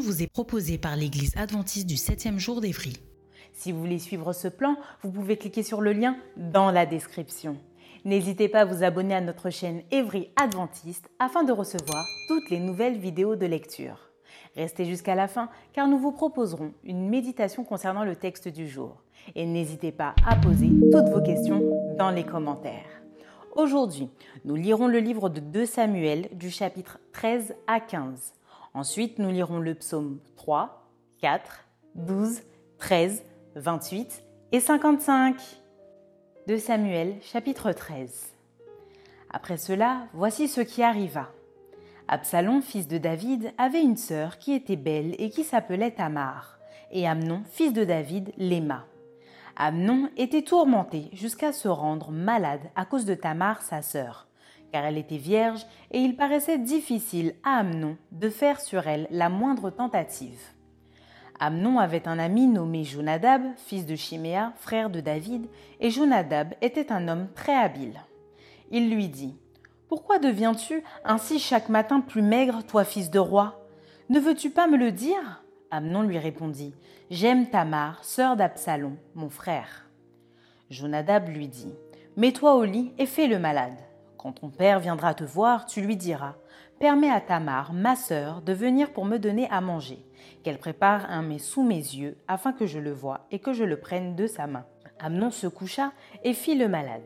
Vous est proposée par l'Église adventiste du 7e jour d'Évry. Si vous voulez suivre ce plan, vous pouvez cliquer sur le lien dans la description. N'hésitez pas à vous abonner à notre chaîne Évry Adventiste afin de recevoir toutes les nouvelles vidéos de lecture. Restez jusqu'à la fin car nous vous proposerons une méditation concernant le texte du jour. Et n'hésitez pas à poser toutes vos questions dans les commentaires. Aujourd'hui, nous lirons le livre de 2 Samuel du chapitre 13 à 15. Ensuite, nous lirons le psaume 3, 4, 12, 13, 28 et 55. De Samuel, chapitre 13. Après cela, voici ce qui arriva. Absalom, fils de David, avait une sœur qui était belle et qui s'appelait Tamar, et Amnon, fils de David, l'aima. Amnon était tourmenté jusqu'à se rendre malade à cause de Tamar, sa sœur car elle était vierge, et il paraissait difficile à Amnon de faire sur elle la moindre tentative. Amnon avait un ami nommé Jonadab, fils de Chiméa, frère de David, et Jonadab était un homme très habile. Il lui dit Pourquoi deviens-tu ainsi chaque matin plus maigre, toi fils de roi? Ne veux-tu pas me le dire? Amnon lui répondit J'aime Tamar, sœur d'Absalom, mon frère. Jonadab lui dit Mets-toi au lit et fais le malade. Quand ton père viendra te voir, tu lui diras Permets à Tamar, ma sœur, de venir pour me donner à manger, qu'elle prépare un mets sous mes yeux, afin que je le voie et que je le prenne de sa main. Amnon se coucha et fit le malade.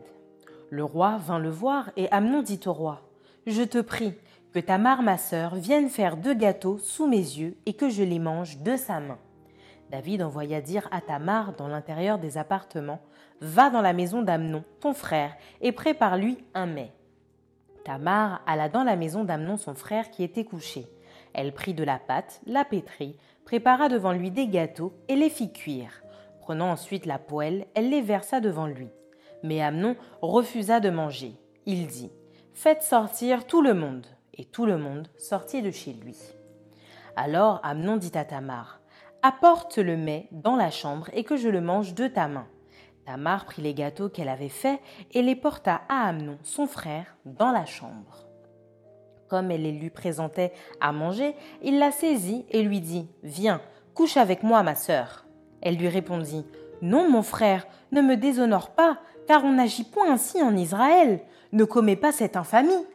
Le roi vint le voir, et Amnon dit au roi Je te prie, que Tamar, ma sœur, vienne faire deux gâteaux sous mes yeux et que je les mange de sa main. David envoya dire à Tamar dans l'intérieur des appartements Va dans la maison d'Amnon, ton frère, et prépare-lui un mets. Tamar alla dans la maison d'Amnon son frère qui était couché. Elle prit de la pâte, la pétrit, prépara devant lui des gâteaux et les fit cuire. Prenant ensuite la poêle, elle les versa devant lui. Mais Amnon refusa de manger. Il dit Faites sortir tout le monde. Et tout le monde sortit de chez lui. Alors Amnon dit à Tamar Apporte le mets dans la chambre et que je le mange de ta main. Tamar prit les gâteaux qu'elle avait faits et les porta à Amnon, son frère, dans la chambre. Comme elle les lui présentait à manger, il la saisit et lui dit Viens, couche avec moi, ma sœur. Elle lui répondit Non, mon frère, ne me déshonore pas, car on n'agit point ainsi en Israël. Ne commets pas cette infamie.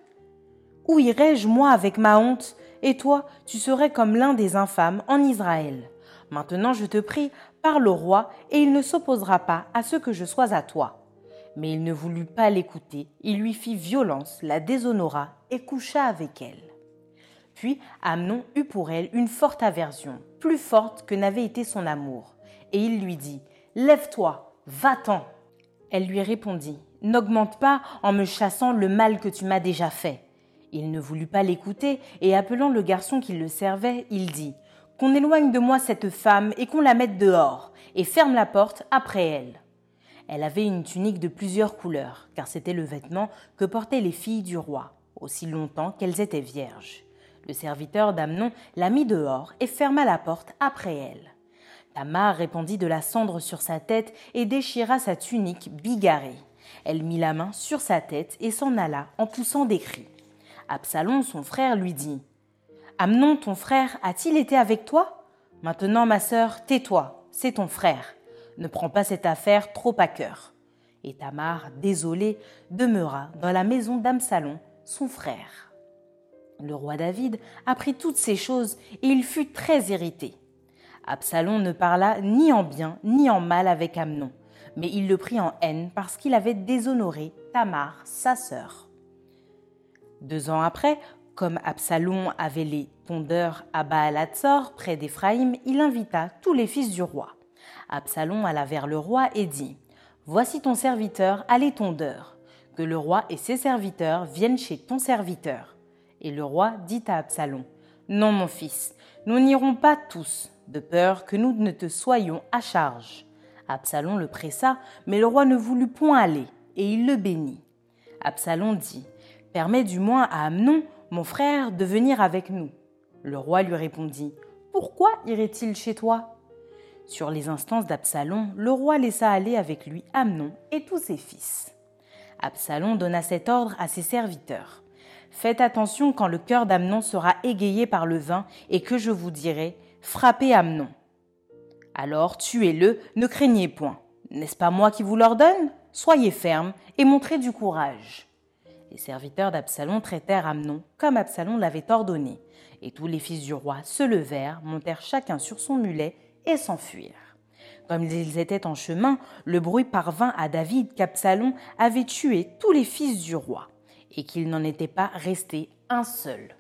Où irais-je, moi, avec ma honte? Et toi, tu serais comme l'un des infâmes en Israël. Maintenant, je te prie, parle au roi, et il ne s'opposera pas à ce que je sois à toi. Mais il ne voulut pas l'écouter, il lui fit violence, la déshonora et coucha avec elle. Puis Amnon eut pour elle une forte aversion, plus forte que n'avait été son amour, et il lui dit Lève-toi, va-t'en. Elle lui répondit N'augmente pas en me chassant le mal que tu m'as déjà fait. Il ne voulut pas l'écouter, et appelant le garçon qui le servait, il dit qu'on éloigne de moi cette femme et qu'on la mette dehors, et ferme la porte après elle. Elle avait une tunique de plusieurs couleurs, car c'était le vêtement que portaient les filles du roi, aussi longtemps qu'elles étaient vierges. Le serviteur d'Amnon la mit dehors et ferma la porte après elle. Tamar répandit de la cendre sur sa tête et déchira sa tunique bigarrée. Elle mit la main sur sa tête et s'en alla en poussant des cris. Absalom, son frère, lui dit Amnon, ton frère, a-t-il été avec toi? Maintenant, ma sœur, tais-toi, c'est ton frère. Ne prends pas cette affaire trop à cœur. Et Tamar, désolée, demeura dans la maison d'Absalom, son frère. Le roi David apprit toutes ces choses et il fut très irrité. Absalom ne parla ni en bien ni en mal avec Amnon, mais il le prit en haine parce qu'il avait déshonoré Tamar, sa sœur. Deux ans après, comme Absalom avait les tondeurs à Baalatzor, près d'Éphraïm, il invita tous les fils du roi. Absalom alla vers le roi et dit Voici ton serviteur à les tondeurs, que le roi et ses serviteurs viennent chez ton serviteur. Et le roi dit à Absalom Non, mon fils, nous n'irons pas tous, de peur que nous ne te soyons à charge. Absalom le pressa, mais le roi ne voulut point aller, et il le bénit. Absalom dit Permets du moins à Amnon, mon frère, de venir avec nous. Le roi lui répondit Pourquoi irait-il chez toi? Sur les instances d'Absalom, le roi laissa aller avec lui Amnon et tous ses fils. Absalom donna cet ordre à ses serviteurs Faites attention quand le cœur d'Amnon sera égayé par le vin et que je vous dirai Frappez Amnon. Alors tuez-le, ne craignez point. N'est-ce pas moi qui vous l'ordonne? Soyez ferme et montrez du courage. Les serviteurs d'Absalom traitèrent Amnon comme Absalom l'avait ordonné, et tous les fils du roi se levèrent, montèrent chacun sur son mulet et s'enfuirent. Comme ils étaient en chemin, le bruit parvint à David qu'Absalom avait tué tous les fils du roi, et qu'il n'en était pas resté un seul.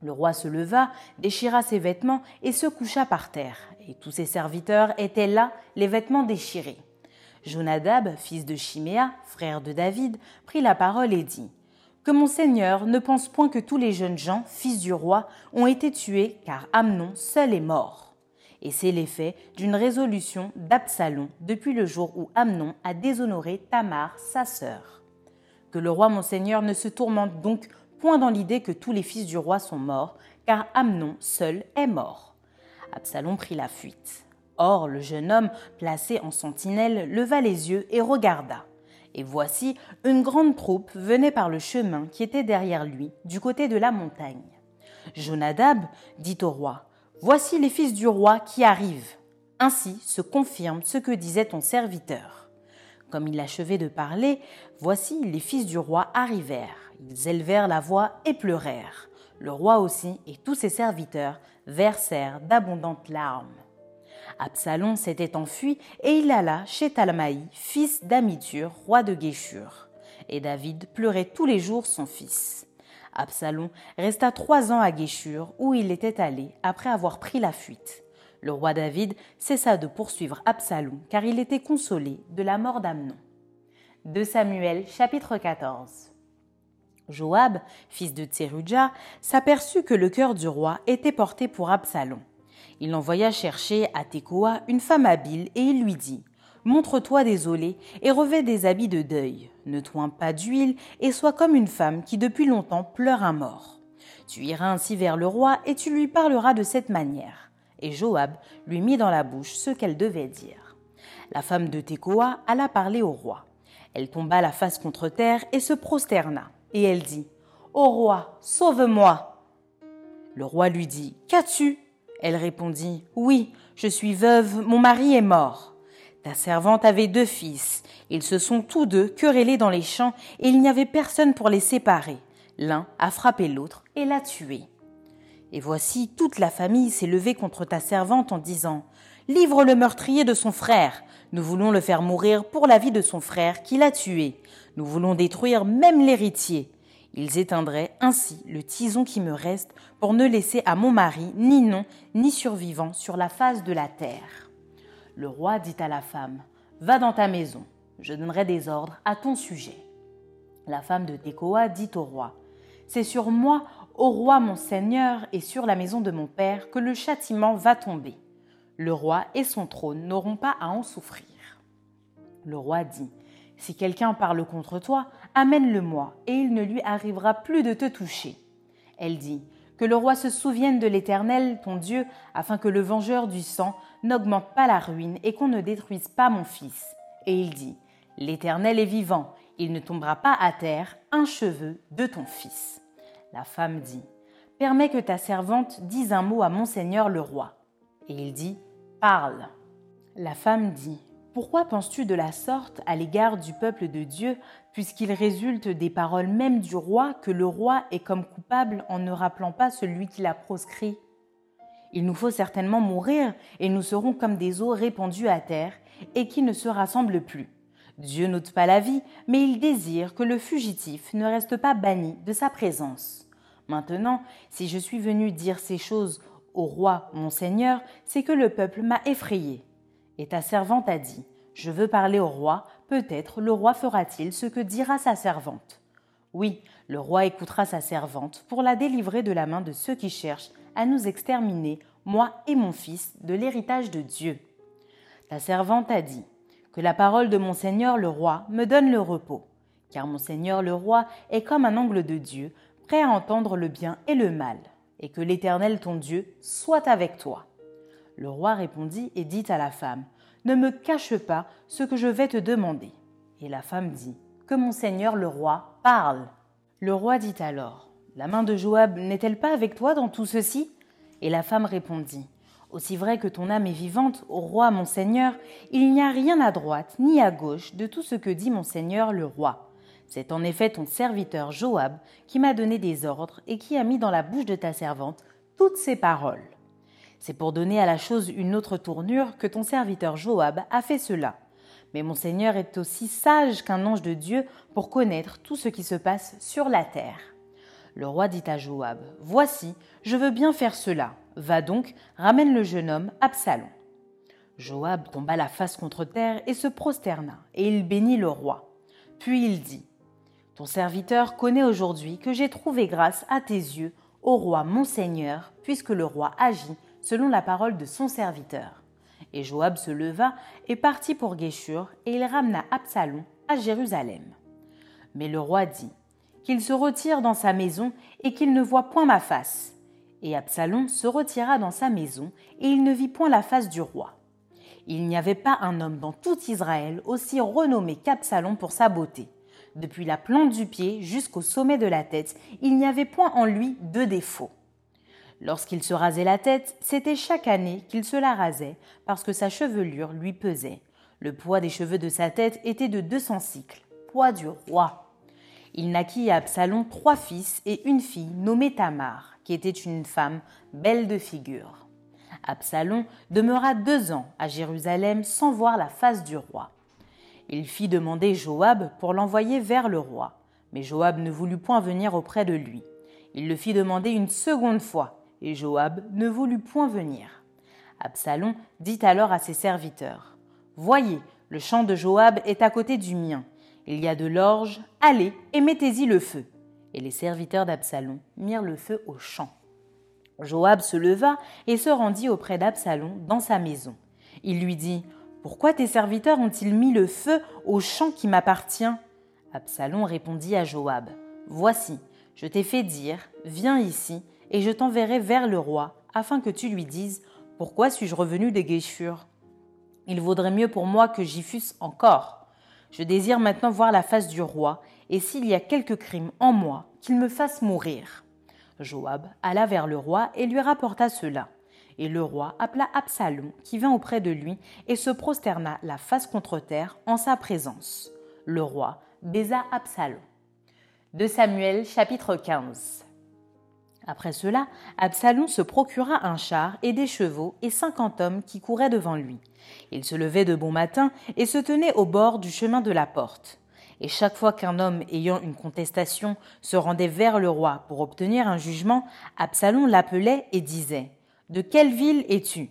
Le roi se leva, déchira ses vêtements et se coucha par terre, et tous ses serviteurs étaient là, les vêtements déchirés. Jonadab, fils de Chiméa, frère de David, prit la parole et dit Que mon Seigneur ne pense point que tous les jeunes gens, fils du roi, ont été tués, car Amnon seul est mort. Et c'est l'effet d'une résolution d'Absalom depuis le jour où Amnon a déshonoré Tamar, sa sœur. Que le roi mon Seigneur ne se tourmente donc point dans l'idée que tous les fils du roi sont morts, car Amnon seul est mort. Absalom prit la fuite. Or le jeune homme, placé en sentinelle, leva les yeux et regarda. Et voici, une grande troupe venait par le chemin qui était derrière lui, du côté de la montagne. Jonadab dit au roi, Voici les fils du roi qui arrivent. Ainsi se confirme ce que disait ton serviteur. Comme il achevait de parler, voici les fils du roi arrivèrent. Ils élevèrent la voix et pleurèrent. Le roi aussi et tous ses serviteurs versèrent d'abondantes larmes. Absalom s'était enfui et il alla chez Talmaï, fils d'Amitur, roi de Guéchur. Et David pleurait tous les jours son fils. Absalom resta trois ans à Guéchur, où il était allé après avoir pris la fuite. Le roi David cessa de poursuivre Absalom, car il était consolé de la mort d'Amnon. De Samuel, chapitre 14. Joab, fils de Tserudja, s'aperçut que le cœur du roi était porté pour Absalom. Il envoya chercher à Tekoa une femme habile et il lui dit Montre-toi désolé et revêt des habits de deuil. Ne toins pas d'huile et sois comme une femme qui depuis longtemps pleure un mort. Tu iras ainsi vers le roi et tu lui parleras de cette manière. Et Joab lui mit dans la bouche ce qu'elle devait dire. La femme de Tekoa alla parler au roi. Elle tomba la face contre terre et se prosterna. Et elle dit Ô roi, sauve-moi. Le roi lui dit Qu'as-tu? Elle répondit Oui, je suis veuve, mon mari est mort. Ta servante avait deux fils. Ils se sont tous deux querellés dans les champs et il n'y avait personne pour les séparer. L'un a frappé l'autre et l'a tué. Et voici toute la famille s'est levée contre ta servante en disant Livre le meurtrier de son frère. Nous voulons le faire mourir pour la vie de son frère qui l'a tué. Nous voulons détruire même l'héritier. Ils éteindraient ainsi le tison qui me reste pour ne laisser à mon mari ni nom ni survivant sur la face de la terre. Le roi dit à la femme Va dans ta maison, je donnerai des ordres à ton sujet. La femme de Tekoa dit au roi C'est sur moi, ô roi mon seigneur, et sur la maison de mon père que le châtiment va tomber. Le roi et son trône n'auront pas à en souffrir. Le roi dit Si quelqu'un parle contre toi, amène-le-moi, et il ne lui arrivera plus de te toucher. Elle dit Que le roi se souvienne de l'Éternel, ton Dieu, afin que le vengeur du sang n'augmente pas la ruine et qu'on ne détruise pas mon fils. Et il dit L'Éternel est vivant, il ne tombera pas à terre un cheveu de ton fils. La femme dit Permets que ta servante dise un mot à mon seigneur le roi. Et il dit Parle. La femme dit Pourquoi penses-tu de la sorte à l'égard du peuple de Dieu, puisqu'il résulte des paroles même du roi que le roi est comme coupable en ne rappelant pas celui qui l'a proscrit? Il nous faut certainement mourir, et nous serons comme des eaux répandues à terre, et qui ne se rassemblent plus. Dieu n'ôte pas la vie, mais il désire que le fugitif ne reste pas banni de sa présence. Maintenant, si je suis venu dire ces choses au roi mon Seigneur, c'est que le peuple m'a effrayé. Et ta servante a dit, Je veux parler au roi, peut-être le roi fera-t-il ce que dira sa servante. Oui, le roi écoutera sa servante pour la délivrer de la main de ceux qui cherchent à nous exterminer, moi et mon fils, de l'héritage de Dieu. Ta servante a dit, Que la parole de mon Seigneur le roi me donne le repos, car mon Seigneur le roi est comme un angle de Dieu, prêt à entendre le bien et le mal, et que l'Éternel ton Dieu soit avec toi. Le roi répondit et dit à la femme, Ne me cache pas ce que je vais te demander. Et la femme dit, Que mon Seigneur le roi parle. Le roi dit alors, La main de Joab n'est-elle pas avec toi dans tout ceci? Et la femme répondit, Aussi vrai que ton âme est vivante, au roi mon Seigneur, il n'y a rien à droite ni à gauche de tout ce que dit mon Seigneur le roi. C'est en effet ton serviteur Joab qui m'a donné des ordres et qui a mis dans la bouche de ta servante toutes ces paroles. C'est pour donner à la chose une autre tournure que ton serviteur Joab a fait cela. Mais mon Seigneur est aussi sage qu'un ange de Dieu pour connaître tout ce qui se passe sur la terre. Le roi dit à Joab, Voici, je veux bien faire cela. Va donc, ramène le jeune homme, Absalom. Joab tomba la face contre terre et se prosterna, et il bénit le roi. Puis il dit, ton serviteur connaît aujourd'hui que j'ai trouvé grâce à tes yeux, au roi mon Seigneur, puisque le roi agit selon la parole de son serviteur. Et Joab se leva et partit pour Guéchur, et il ramena Absalom à Jérusalem. Mais le roi dit qu'il se retire dans sa maison et qu'il ne voit point ma face. Et Absalom se retira dans sa maison, et il ne vit point la face du roi. Il n'y avait pas un homme dans tout Israël aussi renommé qu'Absalom pour sa beauté. Depuis la plante du pied jusqu'au sommet de la tête, il n'y avait point en lui de défaut. Lorsqu'il se rasait la tête, c'était chaque année qu'il se la rasait, parce que sa chevelure lui pesait. Le poids des cheveux de sa tête était de deux cents cycles, poids du roi. Il naquit à Absalom trois fils et une fille nommée Tamar, qui était une femme belle de figure. Absalom demeura deux ans à Jérusalem sans voir la face du roi. Il fit demander Joab pour l'envoyer vers le roi, mais Joab ne voulut point venir auprès de lui. Il le fit demander une seconde fois, et Joab ne voulut point venir. Absalom dit alors à ses serviteurs Voyez, le champ de Joab est à côté du mien. Il y a de l'orge, allez et mettez-y le feu. Et les serviteurs d'Absalom mirent le feu au champ. Joab se leva et se rendit auprès d'Absalom dans sa maison. Il lui dit pourquoi tes serviteurs ont-ils mis le feu au champ qui m'appartient? Absalom répondit à Joab Voici, je t'ai fait dire Viens ici, et je t'enverrai vers le roi, afin que tu lui dises Pourquoi suis-je revenu des Guéchures Il vaudrait mieux pour moi que j'y fusse encore. Je désire maintenant voir la face du roi, et s'il y a quelque crime en moi, qu'il me fasse mourir. Joab alla vers le roi et lui rapporta cela. Et le roi appela Absalom, qui vint auprès de lui, et se prosterna la face contre terre en sa présence. Le roi baisa Absalom. De Samuel chapitre 15 Après cela, Absalom se procura un char et des chevaux et cinquante hommes qui couraient devant lui. Il se levait de bon matin et se tenait au bord du chemin de la porte. Et chaque fois qu'un homme ayant une contestation se rendait vers le roi pour obtenir un jugement, Absalom l'appelait et disait de quelle ville es-tu?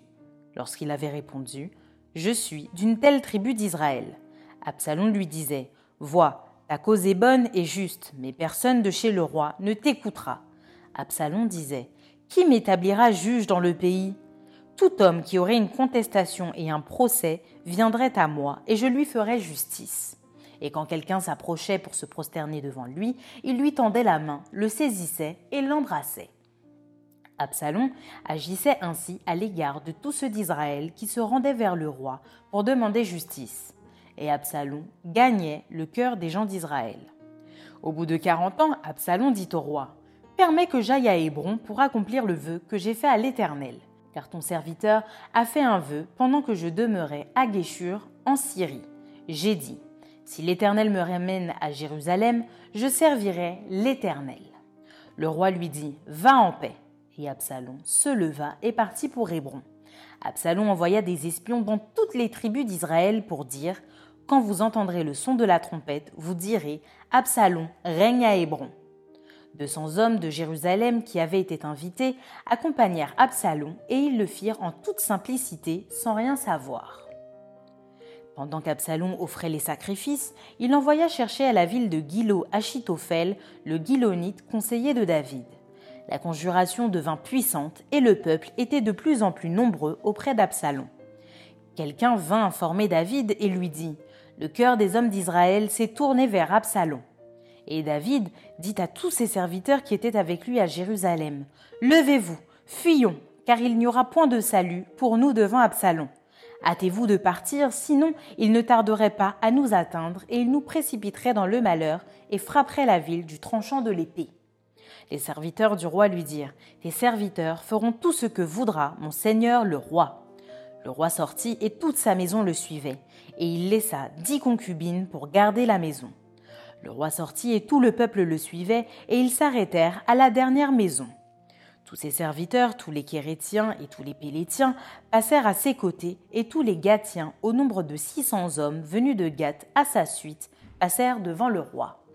Lorsqu'il avait répondu Je suis d'une telle tribu d'Israël. Absalom lui disait Vois, ta cause est bonne et juste, mais personne de chez le roi ne t'écoutera. Absalom disait Qui m'établira juge dans le pays? Tout homme qui aurait une contestation et un procès viendrait à moi, et je lui ferais justice. Et quand quelqu'un s'approchait pour se prosterner devant lui, il lui tendait la main, le saisissait et l'embrassait. Absalom agissait ainsi à l'égard de tous ceux d'Israël qui se rendaient vers le roi pour demander justice. Et Absalom gagnait le cœur des gens d'Israël. Au bout de quarante ans, Absalom dit au roi Permets que j'aille à Hébron pour accomplir le vœu que j'ai fait à l'Éternel, car ton serviteur a fait un vœu pendant que je demeurais à Guéchur, en Syrie. J'ai dit Si l'Éternel me ramène à Jérusalem, je servirai l'Éternel. Le roi lui dit Va en paix. Et Absalom se leva et partit pour Hébron. Absalom envoya des espions dans toutes les tribus d'Israël pour dire quand vous entendrez le son de la trompette, vous direz Absalom règne à Hébron. 200 hommes de Jérusalem qui avaient été invités accompagnèrent Absalom et ils le firent en toute simplicité sans rien savoir. Pendant qu'Absalom offrait les sacrifices, il envoya chercher à la ville de Gilo Achitophel, le Gilonite conseiller de David. La conjuration devint puissante et le peuple était de plus en plus nombreux auprès d'Absalom. Quelqu'un vint informer David et lui dit Le cœur des hommes d'Israël s'est tourné vers Absalom. Et David dit à tous ses serviteurs qui étaient avec lui à Jérusalem Levez-vous, fuyons, car il n'y aura point de salut pour nous devant Absalom. Hâtez-vous de partir, sinon il ne tarderait pas à nous atteindre et il nous précipiterait dans le malheur et frapperait la ville du tranchant de l'épée. Les serviteurs du roi lui dirent Tes serviteurs feront tout ce que voudra mon seigneur le roi. Le roi sortit et toute sa maison le suivait, et il laissa dix concubines pour garder la maison. Le roi sortit et tout le peuple le suivait, et ils s'arrêtèrent à la dernière maison. Tous ses serviteurs, tous les Kérétiens et tous les Pélétiens passèrent à ses côtés, et tous les Gatiens, au nombre de six cents hommes venus de Gath à sa suite, passèrent devant le roi.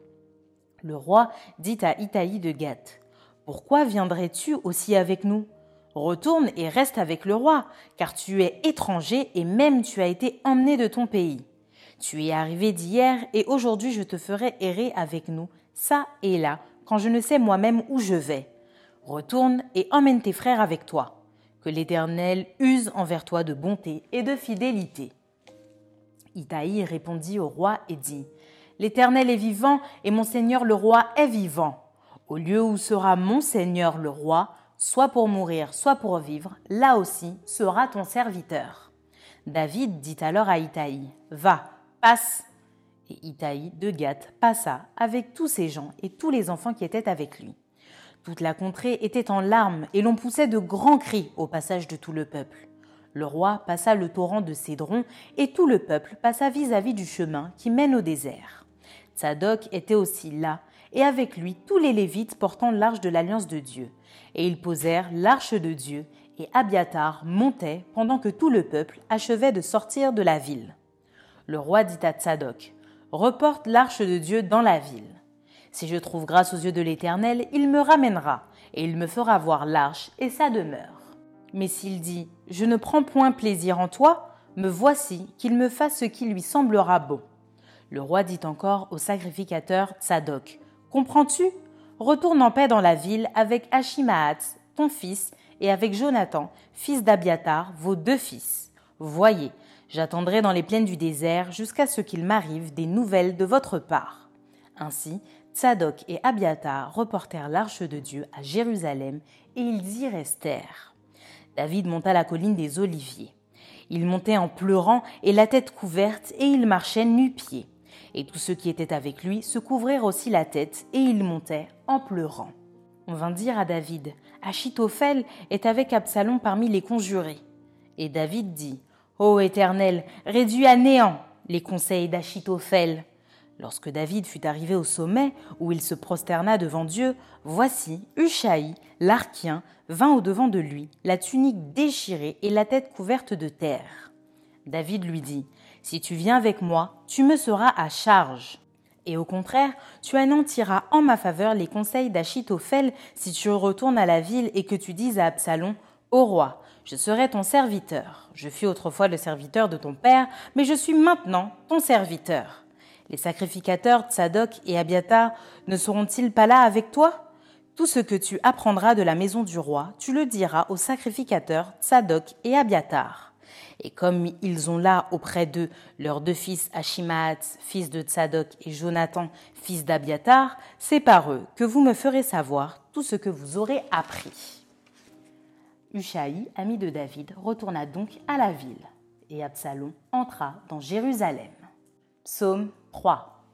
Le roi dit à Itaï de Gath Pourquoi viendrais-tu aussi avec nous? Retourne et reste avec le roi, car tu es étranger et même tu as été emmené de ton pays. Tu es arrivé d'hier et aujourd'hui je te ferai errer avec nous, ça et là, quand je ne sais moi-même où je vais. Retourne et emmène tes frères avec toi. Que l'Éternel use envers toi de bonté et de fidélité. Itaï répondit au roi et dit L'Éternel est vivant et mon Seigneur le roi est vivant. Au lieu où sera mon Seigneur le roi, soit pour mourir, soit pour vivre, là aussi sera ton serviteur. David dit alors à Itaï Va, passe. Et Itaï de Gath passa avec tous ses gens et tous les enfants qui étaient avec lui. Toute la contrée était en larmes et l'on poussait de grands cris au passage de tout le peuple. Le roi passa le torrent de Cédron et tout le peuple passa vis-à-vis du chemin qui mène au désert. Tsadok était aussi là et avec lui tous les Lévites portant l'arche de l'alliance de Dieu. Et ils posèrent l'arche de Dieu et Abiatar montait pendant que tout le peuple achevait de sortir de la ville. Le roi dit à Tsadok Reporte l'arche de Dieu dans la ville. Si je trouve grâce aux yeux de l'Éternel, il me ramènera, et il me fera voir l'arche et sa demeure. Mais s'il dit Je ne prends point plaisir en toi, me voici qu'il me fasse ce qui lui semblera bon. Le roi dit encore au sacrificateur Tsadok Comprends-tu? Retourne en paix dans la ville avec Achimaat, ton fils, et avec Jonathan, fils d'Abiatar, vos deux fils. Voyez, j'attendrai dans les plaines du désert jusqu'à ce qu'il m'arrive des nouvelles de votre part. Ainsi, Tsadok et Abiatar reportèrent l'arche de Dieu à Jérusalem et ils y restèrent. David monta la colline des Oliviers. Il montait en pleurant et la tête couverte et il marchait nu-pieds. Et tous ceux qui étaient avec lui se couvrirent aussi la tête et il montait en pleurant. On vint dire à David Achitophel est avec Absalom parmi les conjurés. Et David dit Ô Éternel, réduis à néant les conseils d'Achitophel. Lorsque David fut arrivé au sommet, où il se prosterna devant Dieu, voici Ushaï, l'Archien, vint au-devant de lui, la tunique déchirée et la tête couverte de terre. David lui dit Si tu viens avec moi, tu me seras à charge. Et au contraire, tu anéantiras en ma faveur les conseils d'Achitophel si tu retournes à la ville et que tu dises à Absalom Ô roi, je serai ton serviteur. Je fus autrefois le serviteur de ton père, mais je suis maintenant ton serviteur. Les sacrificateurs Tsadok et Abiatar ne seront-ils pas là avec toi? Tout ce que tu apprendras de la maison du roi, tu le diras aux sacrificateurs Tsadok et Abiatar. Et comme ils ont là auprès d'eux leurs deux fils Achimaat, fils de Tsadok, et Jonathan, fils d'Abiatar, c'est par eux que vous me ferez savoir tout ce que vous aurez appris. Ushaï, ami de David, retourna donc à la ville, et Absalom entra dans Jérusalem. Psaume 3.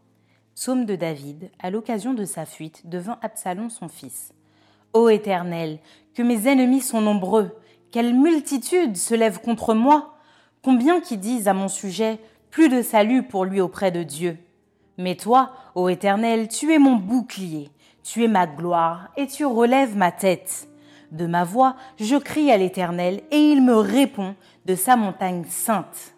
Psaume de David, à l'occasion de sa fuite devant Absalom son fils. Ô Éternel, que mes ennemis sont nombreux, quelle multitude se lève contre moi, combien qui disent à mon sujet, plus de salut pour lui auprès de Dieu? Mais toi, ô Éternel, tu es mon bouclier, tu es ma gloire, et tu relèves ma tête. De ma voix, je crie à l'Éternel, et il me répond de sa montagne sainte.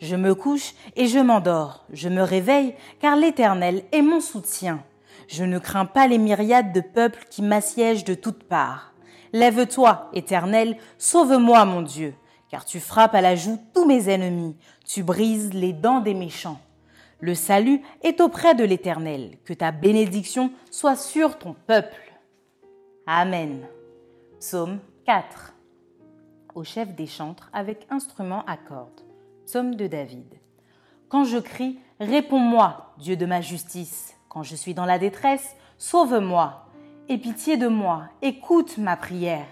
Je me couche et je m'endors, je me réveille, car l'Éternel est mon soutien. Je ne crains pas les myriades de peuples qui m'assiègent de toutes parts. Lève-toi, Éternel, sauve-moi, mon Dieu, car tu frappes à la joue tous mes ennemis, tu brises les dents des méchants. Le salut est auprès de l'Éternel, que ta bénédiction soit sur ton peuple. Amen. Psaume 4. Au chef des chantres avec instrument à cordes. Psaume de David. Quand je crie, réponds-moi, Dieu de ma justice. Quand je suis dans la détresse, sauve-moi. Aie pitié de moi, écoute ma prière.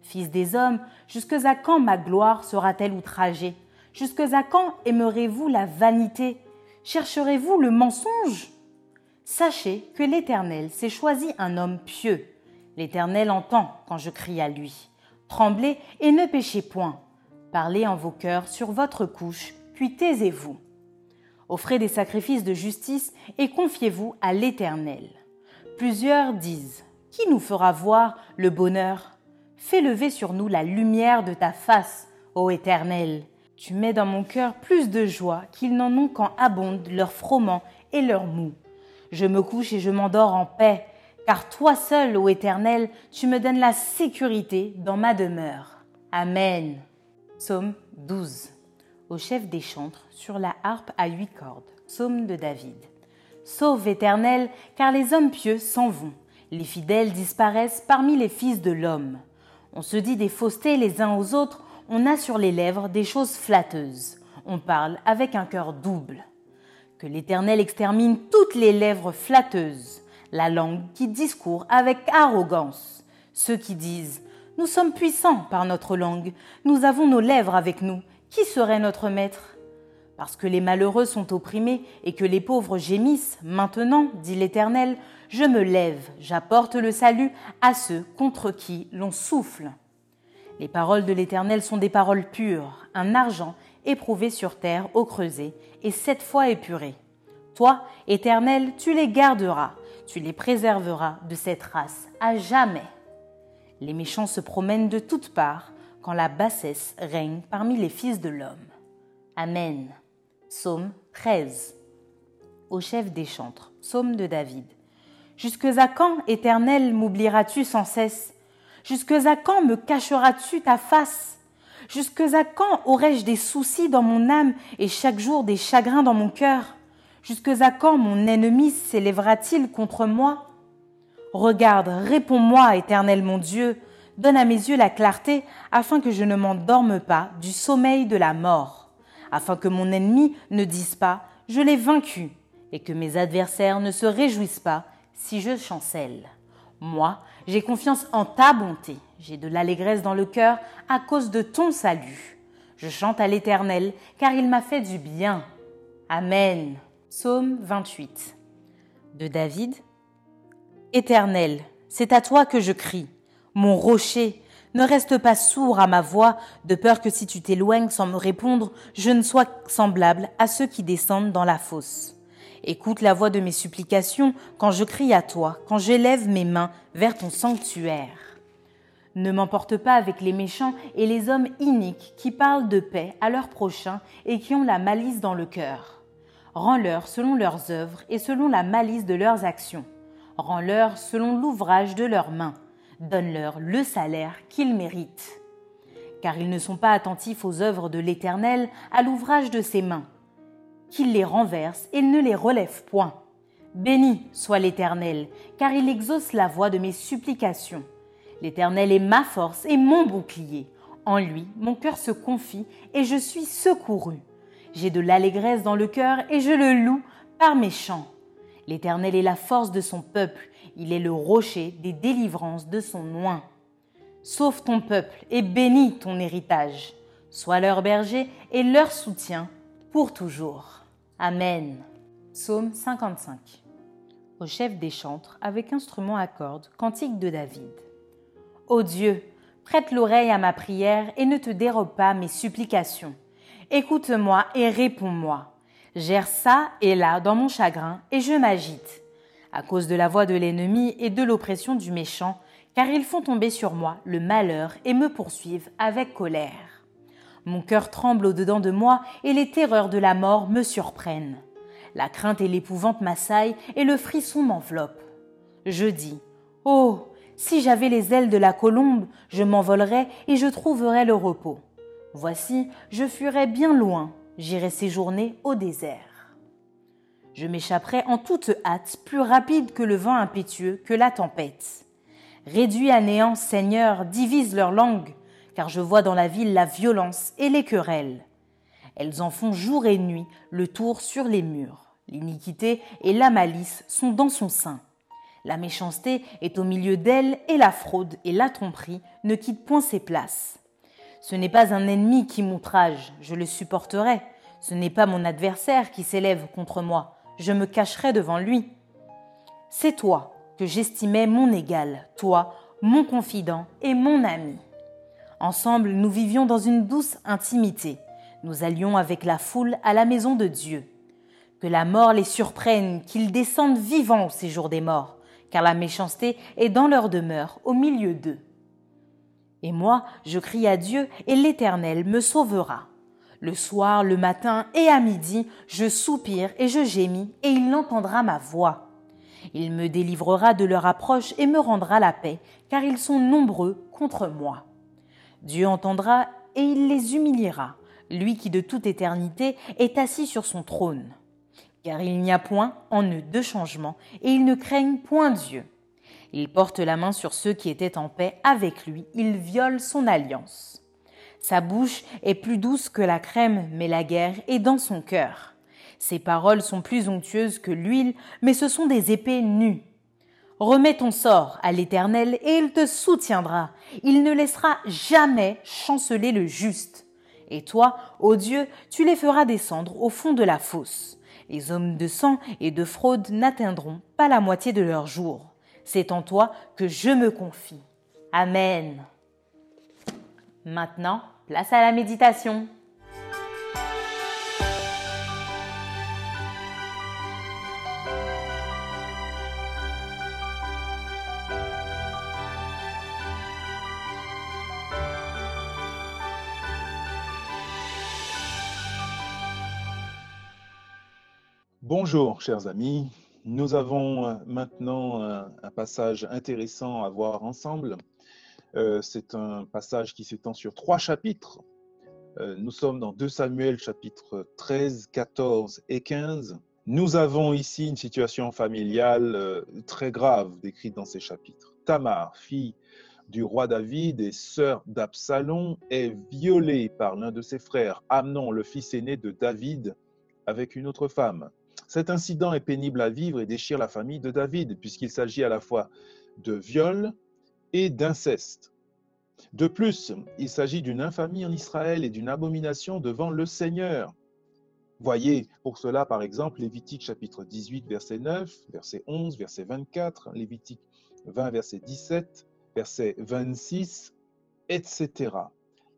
Fils des hommes, jusque à quand ma gloire sera-t-elle outragée? Jusque quand aimerez-vous la vanité? Chercherez-vous le mensonge? Sachez que l'Éternel s'est choisi un homme pieux. L'Éternel entend quand je crie à lui. Tremblez et ne péchez point. Parlez en vos cœurs sur votre couche, puis taisez-vous. Offrez des sacrifices de justice et confiez-vous à l'Éternel. Plusieurs disent, Qui nous fera voir le bonheur? Fais lever sur nous la lumière de ta face, ô Éternel. Tu mets dans mon cœur plus de joie qu'ils n'en ont quand abondent leurs froment et leurs mou. Je me couche et je m'endors en paix, car toi seul, ô Éternel, tu me donnes la sécurité dans ma demeure. Amen. Psaume 12. Au chef des chantres sur la harpe à huit cordes. Psaume de David. Sauve Éternel, car les hommes pieux s'en vont. Les fidèles disparaissent parmi les fils de l'homme. On se dit des faussetés les uns aux autres, on a sur les lèvres des choses flatteuses. On parle avec un cœur double. Que l'Éternel extermine toutes les lèvres flatteuses, la langue qui discourt avec arrogance, ceux qui disent nous sommes puissants par notre langue, nous avons nos lèvres avec nous. Qui serait notre maître? Parce que les malheureux sont opprimés et que les pauvres gémissent, maintenant, dit l'Éternel, je me lève, j'apporte le salut à ceux contre qui l'on souffle. Les paroles de l'Éternel sont des paroles pures, un argent éprouvé sur terre au creuset et sept fois épuré. Toi, Éternel, tu les garderas, tu les préserveras de cette race à jamais. Les méchants se promènent de toutes parts quand la bassesse règne parmi les fils de l'homme. Amen. Psaume 13. Au chef des chantres. Psaume de David. Jusque à quand, Éternel, m'oublieras-tu sans cesse? Jusque à quand me cacheras-tu ta face? Jusque à quand aurai-je des soucis dans mon âme et chaque jour des chagrins dans mon cœur? Jusque à quand mon ennemi s'élèvera-t-il contre moi? Regarde, réponds-moi, éternel mon Dieu, donne à mes yeux la clarté, afin que je ne m'endorme pas du sommeil de la mort, afin que mon ennemi ne dise pas Je l'ai vaincu, et que mes adversaires ne se réjouissent pas si je chancelle. Moi, j'ai confiance en ta bonté, j'ai de l'allégresse dans le cœur à cause de ton salut. Je chante à l'Éternel, car il m'a fait du bien. Amen. Psaume 28. De David, Éternel, c'est à toi que je crie. Mon rocher, ne reste pas sourd à ma voix, de peur que si tu t'éloignes sans me répondre, je ne sois semblable à ceux qui descendent dans la fosse. Écoute la voix de mes supplications quand je crie à toi, quand j'élève mes mains vers ton sanctuaire. Ne m'emporte pas avec les méchants et les hommes iniques qui parlent de paix à leurs prochains et qui ont la malice dans le cœur. Rends-leur selon leurs œuvres et selon la malice de leurs actions. Rends-leur selon l'ouvrage de leurs mains. Donne-leur le salaire qu'ils méritent. Car ils ne sont pas attentifs aux œuvres de l'Éternel, à l'ouvrage de ses mains. Qu'il les renverse et ne les relève point. Béni soit l'Éternel, car il exauce la voix de mes supplications. L'Éternel est ma force et mon bouclier. En lui, mon cœur se confie et je suis secouru. J'ai de l'allégresse dans le cœur et je le loue par mes chants. L'Éternel est la force de son peuple, il est le rocher des délivrances de son oin. Sauve ton peuple et bénis ton héritage. Sois leur berger et leur soutien pour toujours. Amen. Psaume 55. Au chef des chantres, avec instrument à cordes, cantique de David. Ô Dieu, prête l'oreille à ma prière et ne te dérobe pas mes supplications. Écoute-moi et réponds-moi. Gère ça et là dans mon chagrin et je m'agite, à cause de la voix de l'ennemi et de l'oppression du méchant, car ils font tomber sur moi le malheur et me poursuivent avec colère. Mon cœur tremble au-dedans de moi et les terreurs de la mort me surprennent. La crainte et l'épouvante m'assaillent et le frisson m'enveloppe. Je dis Oh, si j'avais les ailes de la colombe, je m'envolerais et je trouverais le repos. Voici, je fuirais bien loin, j'irais séjourner au désert. Je m'échapperais en toute hâte, plus rapide que le vent impétueux, que la tempête. Réduit à néant, Seigneur, divise leur langue, car je vois dans la ville la violence et les querelles. Elles en font jour et nuit le tour sur les murs. L'iniquité et la malice sont dans son sein. La méchanceté est au milieu d'elle et la fraude et la tromperie ne quittent point ses places. Ce n'est pas un ennemi qui m'outrage, je le supporterai. Ce n'est pas mon adversaire qui s'élève contre moi, je me cacherai devant lui. C'est toi que j'estimais mon égal, toi, mon confident et mon ami. Ensemble, nous vivions dans une douce intimité. Nous allions avec la foule à la maison de Dieu. Que la mort les surprenne, qu'ils descendent vivants au séjour des morts, car la méchanceté est dans leur demeure, au milieu d'eux. Et moi, je crie à Dieu, et l'Éternel me sauvera. Le soir, le matin et à midi, je soupire et je gémis, et il entendra ma voix. Il me délivrera de leur approche et me rendra la paix, car ils sont nombreux contre moi. Dieu entendra et il les humiliera, lui qui de toute éternité est assis sur son trône. Car il n'y a point en eux de changement, et ils ne craignent point Dieu. Il porte la main sur ceux qui étaient en paix avec lui, il viole son alliance. Sa bouche est plus douce que la crème, mais la guerre est dans son cœur. Ses paroles sont plus onctueuses que l'huile, mais ce sont des épées nues. Remets ton sort à l'Éternel et il te soutiendra. Il ne laissera jamais chanceler le juste. Et toi, ô Dieu, tu les feras descendre au fond de la fosse. Les hommes de sang et de fraude n'atteindront pas la moitié de leur jour. C'est en toi que je me confie. Amen. Maintenant, place à la méditation. Bonjour, chers amis. Nous avons euh, maintenant un, passage intéressant à voir ensemble. Euh, c'est un passage qui s'étend sur trois chapitres. Euh, nous sommes dans 2 Samuel chapitres 13, 14 et 15. Nous avons ici une situation familiale très grave décrite dans ces chapitres. Tamar, fille du roi David et sœur d'Absalom, est violée par l'un de ses frères, Amnon, le fils aîné de David, avec une autre femme. Cet incident est pénible à vivre et déchire la famille de David, puisqu'il s'agit à la fois de viol et d'inceste. De plus, il s'agit d'une infamie en Israël et d'une abomination devant le Seigneur. Voyez pour cela, par exemple, Lévitique chapitre 18, verset 9, verset 11, verset 24, Lévitique 20, verset 17, verset 26, etc.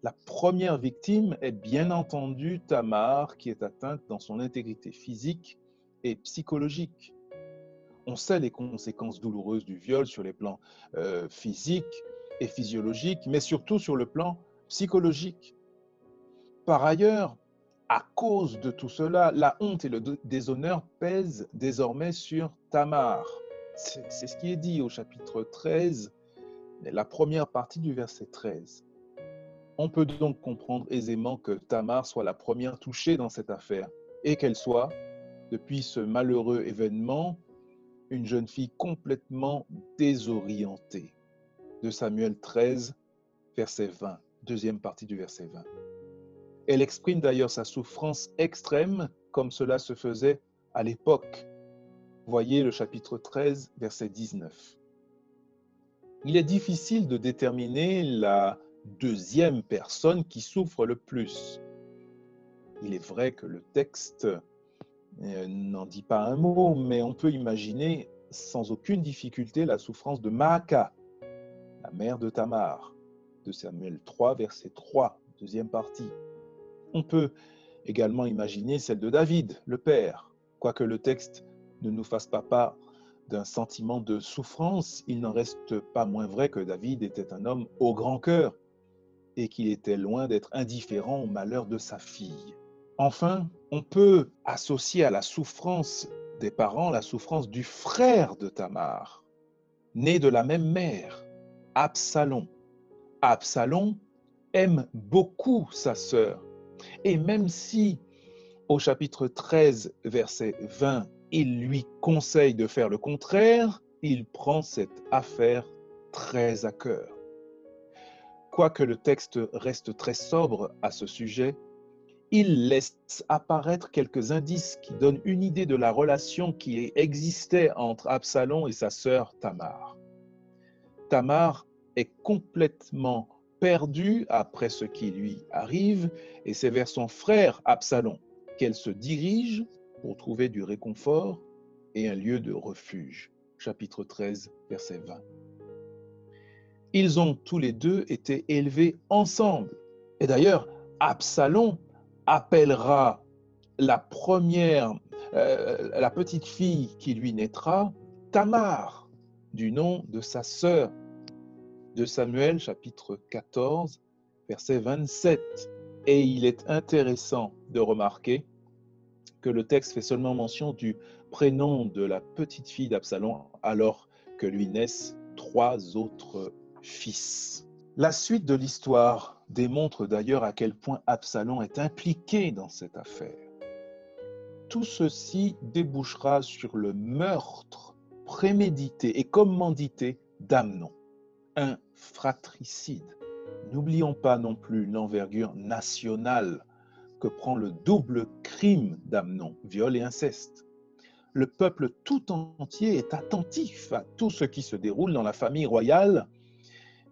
La première victime est bien entendu Tamar, qui est atteinte dans son intégrité physique et psychologique. On sait les conséquences douloureuses du viol sur les plans euh, physiques et physiologiques, mais surtout sur le plan psychologique. Par ailleurs, à cause de tout cela, la honte et le déshonneur pèsent désormais sur Tamar. C'est ce qui est dit au chapitre 13, la première partie du verset 13. On peut donc comprendre aisément que Tamar soit la première touchée dans cette affaire et qu'elle soit depuis ce malheureux événement, une jeune fille complètement désorientée. De Samuel 13, verset 20, deuxième partie du verset 20. Elle exprime d'ailleurs sa souffrance extrême comme cela se faisait à l'époque. Voyez le chapitre 13, verset 19. Il est difficile de déterminer la deuxième personne qui souffre le plus. Il est vrai que le texte n'en dit pas un mot, mais on peut imaginer sans aucune difficulté la souffrance de Maaka, la mère de Tamar, de Samuel 3, verset 3, deuxième partie. On peut également imaginer celle de David, le père. Quoique le texte ne nous fasse pas part d'un sentiment de souffrance, il n'en reste pas moins vrai que David était un homme au grand cœur. et qu'il était loin d'être indifférent au malheur de sa fille. Enfin, on peut associer à la souffrance des parents la souffrance du frère de Tamar, né de la même mère, Absalom. Absalom aime beaucoup sa sœur. Et même si au chapitre 13, verset 20, il lui conseille de faire le contraire, il prend cette affaire très à cœur. Quoique le texte reste très sobre à ce sujet, il laisse apparaître quelques indices qui donnent une idée de la relation qui existait entre Absalom et sa sœur Tamar. Tamar est complètement perdue après ce qui lui arrive et c'est vers son frère Absalom qu'elle se dirige pour trouver du réconfort et un lieu de refuge. Chapitre 13, verset 20. Ils ont tous les deux été élevés ensemble. Et d'ailleurs, Absalom appellera la première, euh, la petite fille qui lui naîtra, Tamar, du nom de sa sœur. De Samuel, chapitre 14, verset 27. Et il est intéressant de remarquer que le texte fait seulement mention du prénom de la petite fille d'Absalom, alors que lui naissent trois autres fils. La suite de l'histoire démontre d'ailleurs à quel point Absalom est impliqué dans cette affaire. Tout ceci débouchera sur le meurtre prémédité et commandité d'Amnon, un fratricide. N'oublions pas non plus l'envergure nationale que prend le double crime d'Amnon, viol et inceste. Le peuple tout entier est attentif à tout ce qui se déroule dans la famille royale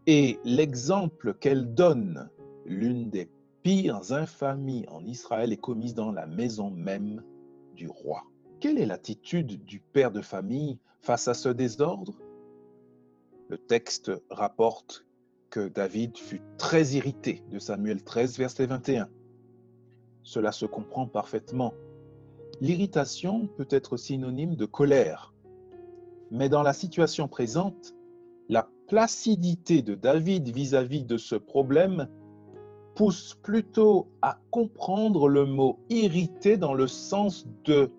et l'exemple qu'elle donne, l'une des pires infamies en Israël, est commise dans la maison même du roi. Quelle est l'attitude du père de famille face à ce désordre? Le texte rapporte que David fut très irrité de Samuel 13, verset 21. Cela se comprend parfaitement. L'irritation peut être synonyme de colère, mais dans la situation présente, la placidité de David vis-à-vis de ce problème pousse plutôt à comprendre le mot irrité dans le sens de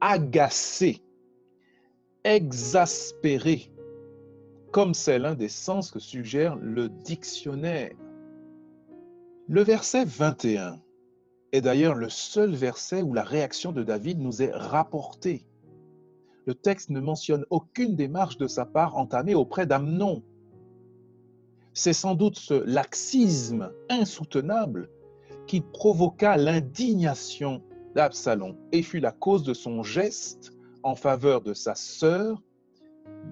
agacer, exaspérer, comme c'est l'un des sens que suggère le dictionnaire. Le verset 21 est d'ailleurs le seul verset où la réaction de David nous est rapportée. Le texte ne mentionne aucune démarche de sa part entamée auprès d'Amnon. C'est sans doute ce laxisme insoutenable qui provoqua l'indignation d'Absalom et fut la cause de son geste en faveur de sa sœur,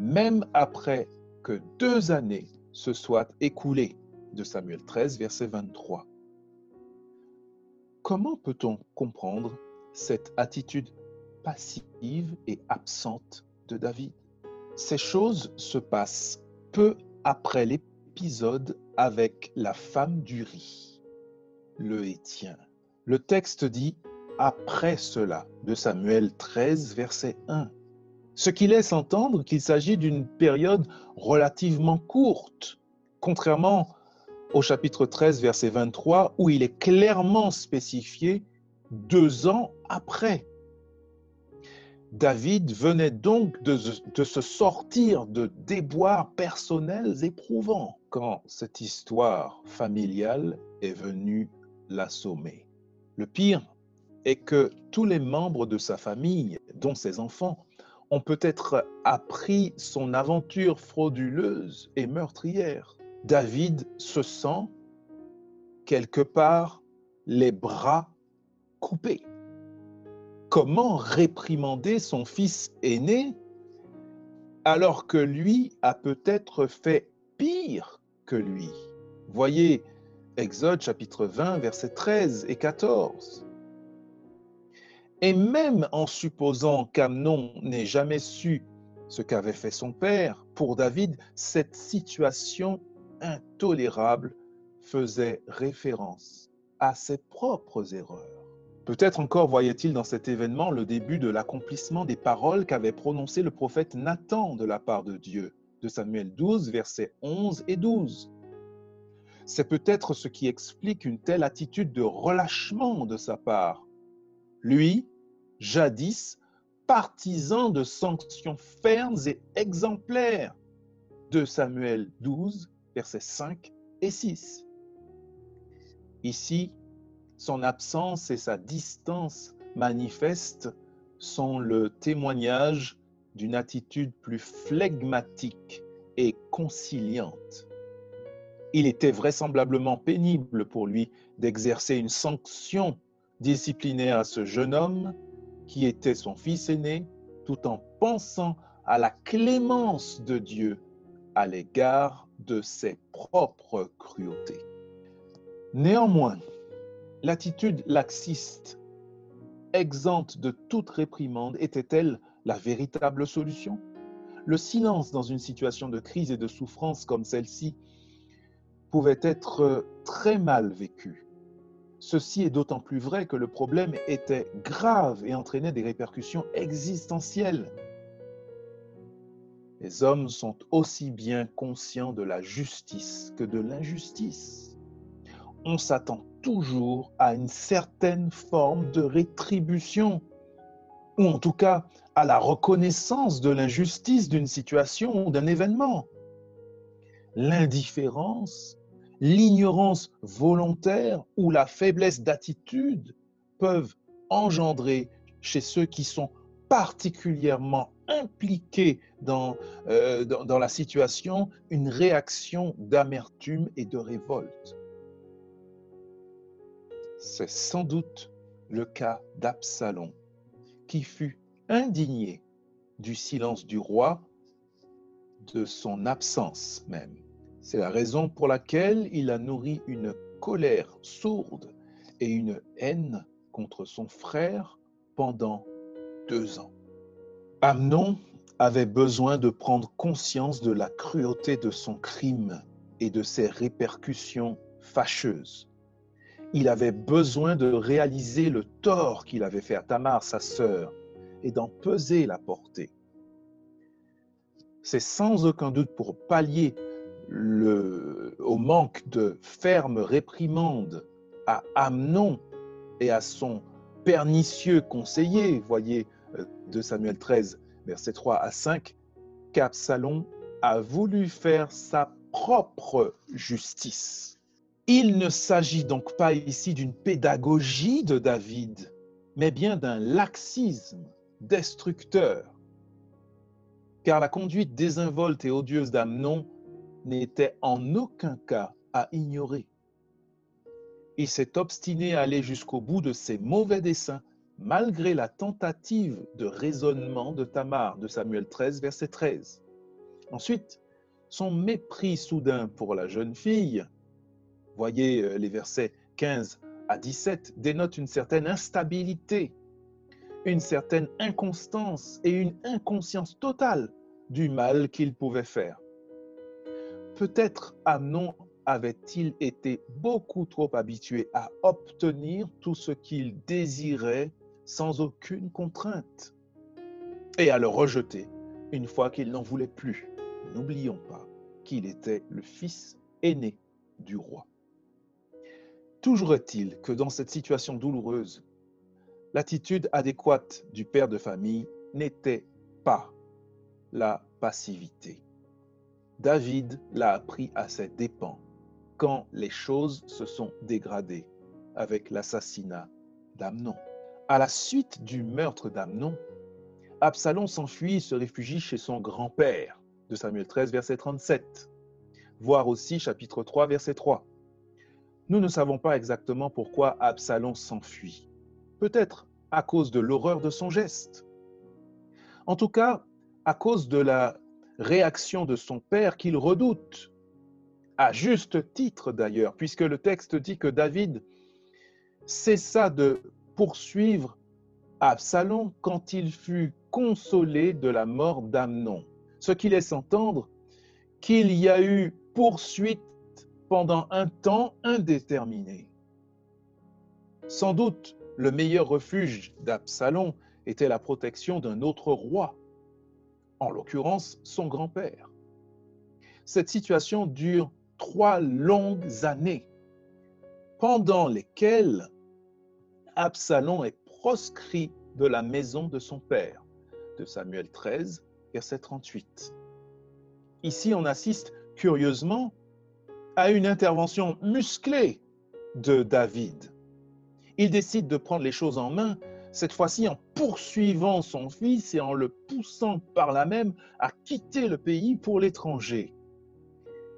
même après que deux années se soient écoulées de Samuel 13, verset 23. Comment peut-on comprendre cette attitude passive et absente de David Ces choses se passent peu après l'épisode avec la femme du riz, le Hétien. Le texte dit après cela de Samuel 13, verset 1, ce qui laisse entendre qu'il s'agit d'une période relativement courte, contrairement au chapitre 13, verset 23, où il est clairement spécifié deux ans après. David venait donc de, se sortir de déboires personnels éprouvants quand cette histoire familiale est venue l'assommer. Le pire est que tous les membres de sa famille, dont ses enfants, ont peut-être appris son aventure frauduleuse et meurtrière. David se sent quelque part les bras coupés. Comment réprimander son fils aîné alors que lui a peut-être fait pire que lui? Voyez Exode chapitre 20, versets 13 et 14. Et même en supposant qu'Amnon n'ait jamais su ce qu'avait fait son père, pour David, cette situation intolérable faisait référence à ses propres erreurs. Peut-être encore voyait-il dans cet événement le début de l'accomplissement des paroles qu'avait prononcées le prophète Nathan de la part de Dieu, de Samuel 12, versets 11 et 12. C'est peut-être ce qui explique une telle attitude de relâchement de sa part. Lui, jadis, partisan de sanctions fermes et exemplaires. De Samuel 12, versets 5 et 6. Ici, son absence et sa distance manifestes sont le témoignage d'une attitude plus flegmatique et conciliante. Il était vraisemblablement pénible pour lui d'exercer une sanction disciplinaire à ce jeune homme qui était son fils aîné, tout en pensant à la clémence de Dieu à l'égard de ses propres cruautés. Néanmoins, l'attitude laxiste, exempte de toute réprimande, était-elle la véritable solution? Le silence dans une situation de crise et de souffrance comme celle-ci pouvait être très mal vécu. Ceci est d'autant plus vrai que le problème était grave et entraînait des répercussions existentielles. Les hommes sont aussi bien conscients de la justice que de l'injustice. On s'attend toujours à une certaine forme de rétribution, ou en tout cas à la reconnaissance de l'injustice d'une situation ou d'un événement. L'indifférence l'ignorance volontaire ou la faiblesse d'attitude peuvent engendrer chez ceux qui sont particulièrement impliqués dans, euh, la situation une réaction d'amertume et de révolte. C'est sans doute le cas d'Absalom, qui fut indigné du silence du roi, de son absence même. C'est la raison pour laquelle il a nourri une colère sourde et une haine contre son frère pendant deux ans. Amnon avait besoin de prendre conscience de la cruauté de son crime et de ses répercussions fâcheuses. Il avait besoin de réaliser le tort qu'il avait fait à Tamar, sa sœur, et d'en peser la portée. C'est sans aucun doute pour pallier le, au manque de ferme réprimande à Amnon et à son pernicieux conseiller, voyez euh, de Samuel 13, versets 3 à 5, qu'Absalom a voulu faire sa propre justice. Il ne s'agit donc pas ici d'une pédagogie de David, mais bien d'un laxisme destructeur. Car la conduite désinvolte et odieuse d'Amnon n'était en aucun cas à ignorer. Il s'est obstiné à aller jusqu'au bout de ses mauvais desseins, malgré la tentative de raisonnement de Tamar, de Samuel 13, verset 13. Ensuite, son mépris soudain pour la jeune fille, voyez euh, les versets 15 à 17, dénote une certaine instabilité, une certaine inconstance et une inconscience totale du mal qu'il pouvait faire. Peut-être Amnon avait-il été beaucoup trop habitué à obtenir tout ce qu'il désirait sans aucune contrainte et à le rejeter une fois qu'il n'en voulait plus. N'oublions pas qu'il était le fils aîné du roi. Toujours est-il que dans cette situation douloureuse, l'attitude adéquate du père de famille n'était pas la passivité. David l'a appris à ses dépens quand les choses se sont dégradées avec l'assassinat d'Amnon. À la suite du meurtre d'Amnon, Absalom s'enfuit et se réfugie chez son grand-père, de Samuel 13, verset 37, voire aussi chapitre 3, verset 3. Nous ne savons pas exactement pourquoi Absalom s'enfuit. Peut-être à cause de l'horreur de son geste. En tout cas, à cause de la réaction de son père qu'il redoute, à juste titre d'ailleurs, puisque le texte dit que David cessa de poursuivre Absalom quand il fut consolé de la mort d'Amnon, ce qui laisse entendre qu'il y a eu poursuite pendant un temps indéterminé. Sans doute, le meilleur refuge d'Absalom était la protection d'un autre roi, en l'occurrence son grand-père. Cette situation dure trois longues années, pendant lesquelles Absalom est proscrit de la maison de son père, de Samuel 13, verset 38. Ici, on assiste curieusement à une intervention musclée de David. Il décide de prendre les choses en main, cette fois-ci en poursuivant son fils et en le poussant par là même à quitter le pays pour l'étranger.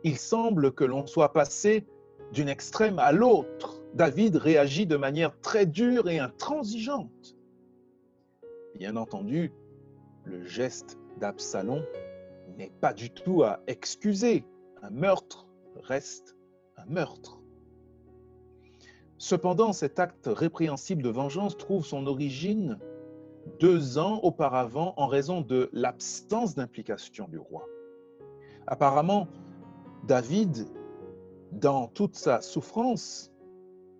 Il semble que l'on soit passé d'une extrême à l'autre. David réagit de manière très dure et intransigeante. Bien entendu, le geste d'Absalom n'est pas du tout à excuser. Un meurtre reste un meurtre. Cependant, cet acte répréhensible de vengeance trouve son origine deux ans auparavant en raison de l'absence d'implication du roi. Apparemment, David, dans toute sa souffrance,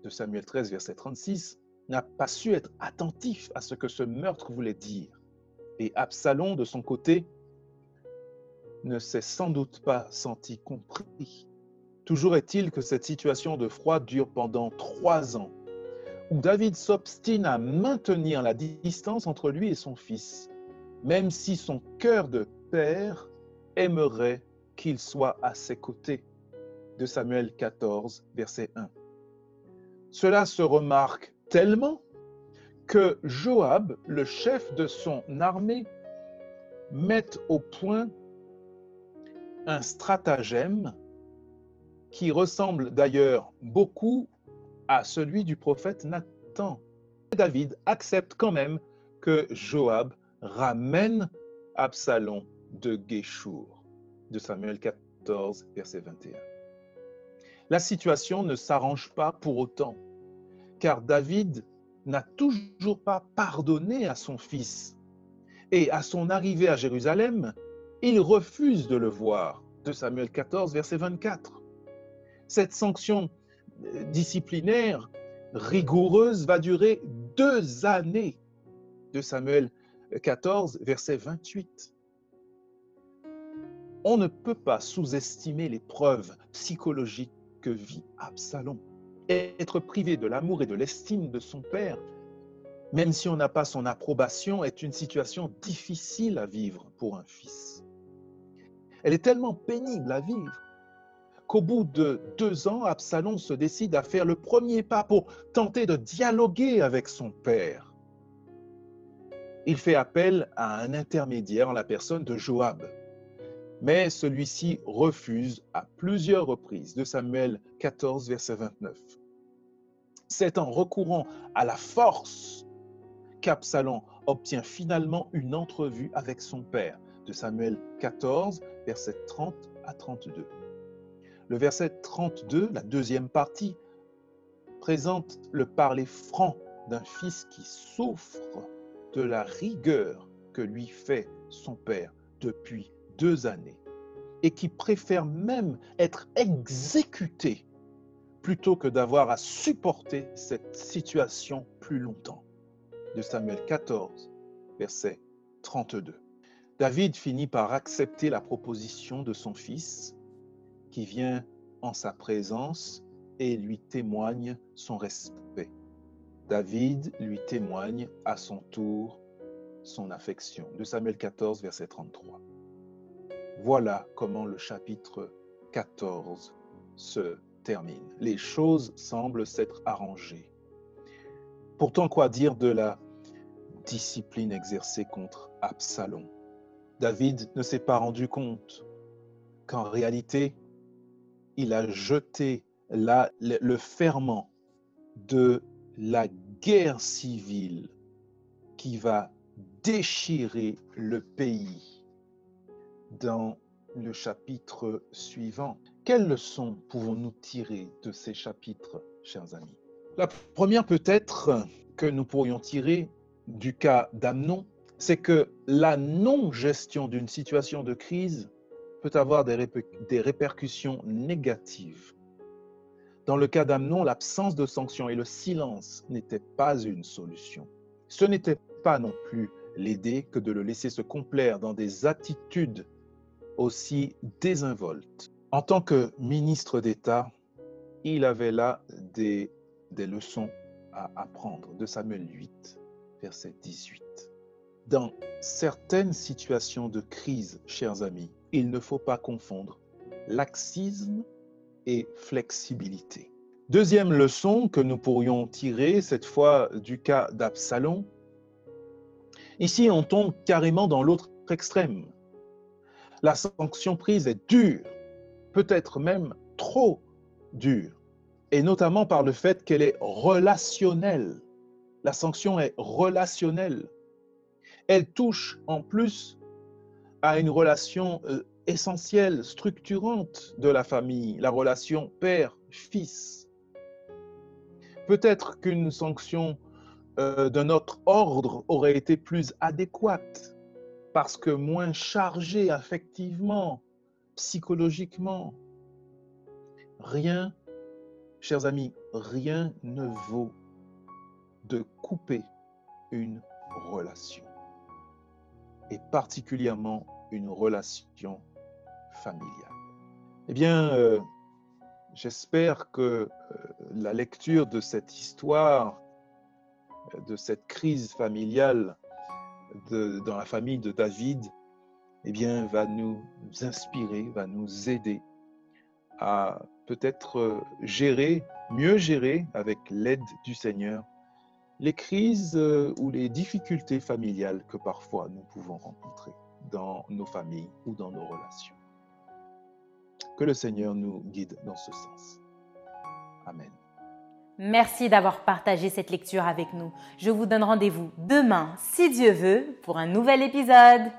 de Samuel 13, verset 36, n'a pas su être attentif à ce que ce meurtre voulait dire. Et Absalom, de son côté, ne s'est sans doute pas senti compris. Toujours est-il que cette situation de froid dure pendant trois ans, où David s'obstine à maintenir la distance entre lui et son fils, même si son cœur de père aimerait qu'il soit à ses côtés. De Samuel 14, verset 1. Cela se remarque tellement que Joab, le chef de son armée, met au point un stratagème qui ressemble d'ailleurs beaucoup à celui du prophète Nathan. David accepte quand même que Joab ramène Absalom de Guéchour, de Samuel 14, verset 21. La situation ne s'arrange pas pour autant, car David n'a toujours pas pardonné à son fils. Et à son arrivée à Jérusalem, il refuse de le voir, de Samuel 14, verset 24. Cette sanction euh, disciplinaire rigoureuse va durer deux années, de Samuel 14, verset 28. On ne peut pas sous-estimer les preuves psychologiques que vit Absalom. Être privé de l'amour et de l'estime de son père, même si on n'a pas son approbation, est une situation difficile à vivre pour un fils. Elle est tellement pénible à vivre qu'au bout de deux ans, Absalom se décide à faire le premier pas pour tenter de dialoguer avec son père. Il fait appel à un intermédiaire en la personne de Joab mais celui-ci refuse à plusieurs reprises, de Samuel 14, verset 29. C'est en recourant à la force qu'Absalom obtient finalement une entrevue avec son père, de Samuel 14, verset 30 à 32. Le verset 32, la deuxième partie, présente le parler franc d'un fils qui souffre de la rigueur que lui fait son père depuis deux années et qui préfère même être exécuté plutôt que d'avoir à supporter cette situation plus longtemps. De Samuel 14, verset 32. David finit par accepter la proposition de son fils qui vient en sa présence et lui témoigne son respect. David lui témoigne à son tour son affection. De Samuel 14, verset 33. Voilà comment le chapitre 14 se termine. Les choses semblent s'être arrangées. Pourtant, quoi dire de la discipline exercée contre Absalom? David ne s'est pas rendu compte qu'en réalité, il a jeté le ferment de la guerre civile qui va déchirer le pays dans le chapitre suivant. Quelles leçons pouvons-nous tirer de ces chapitres, chers amis? La première peut-être que nous pourrions tirer du cas d'Amnon, c'est que la non-gestion d'une situation de crise peut avoir des, répercussions négatives. Dans le cas d'Amnon, l'absence de sanctions et le silence n'étaient pas une solution. Ce n'était pas non plus l'aider que de le laisser se complaire dans des attitudes aussi désinvolte. En tant que ministre d'État, il avait là des, des leçons à apprendre de Samuel 8, verset 18. Dans certaines situations de crise, chers amis, il ne faut pas confondre laxisme et flexibilité. Deuxième leçon que nous pourrions tirer, cette fois du cas d'Absalom. Ici, on tombe carrément dans l'autre extrême. La sanction prise est dure, peut-être même trop dure, et notamment par le fait qu'elle est relationnelle. La sanction est relationnelle. Elle touche en plus à une relation euh, essentielle, structurante de la famille, la relation père-fils. Peut-être qu'une sanction euh, d'un autre ordre aurait été plus adéquate parce que moins chargée affectivement, psychologiquement. Rien, chers amis, rien ne vaut de couper une relation et particulièrement une relation familiale. Eh bien, euh, j'espère que euh, la lecture de cette histoire, euh, de cette crise familiale dans la famille de David, eh bien, va nous inspirer, va nous aider à peut-être gérer, mieux gérer avec l'aide du Seigneur les crises euh, ou les difficultés familiales que parfois nous pouvons rencontrer dans nos familles ou dans nos relations. Que le Seigneur nous guide dans ce sens. Amen. Merci d'avoir partagé cette lecture avec nous. Je vous donne rendez-vous demain, si Dieu veut, pour un nouvel épisode.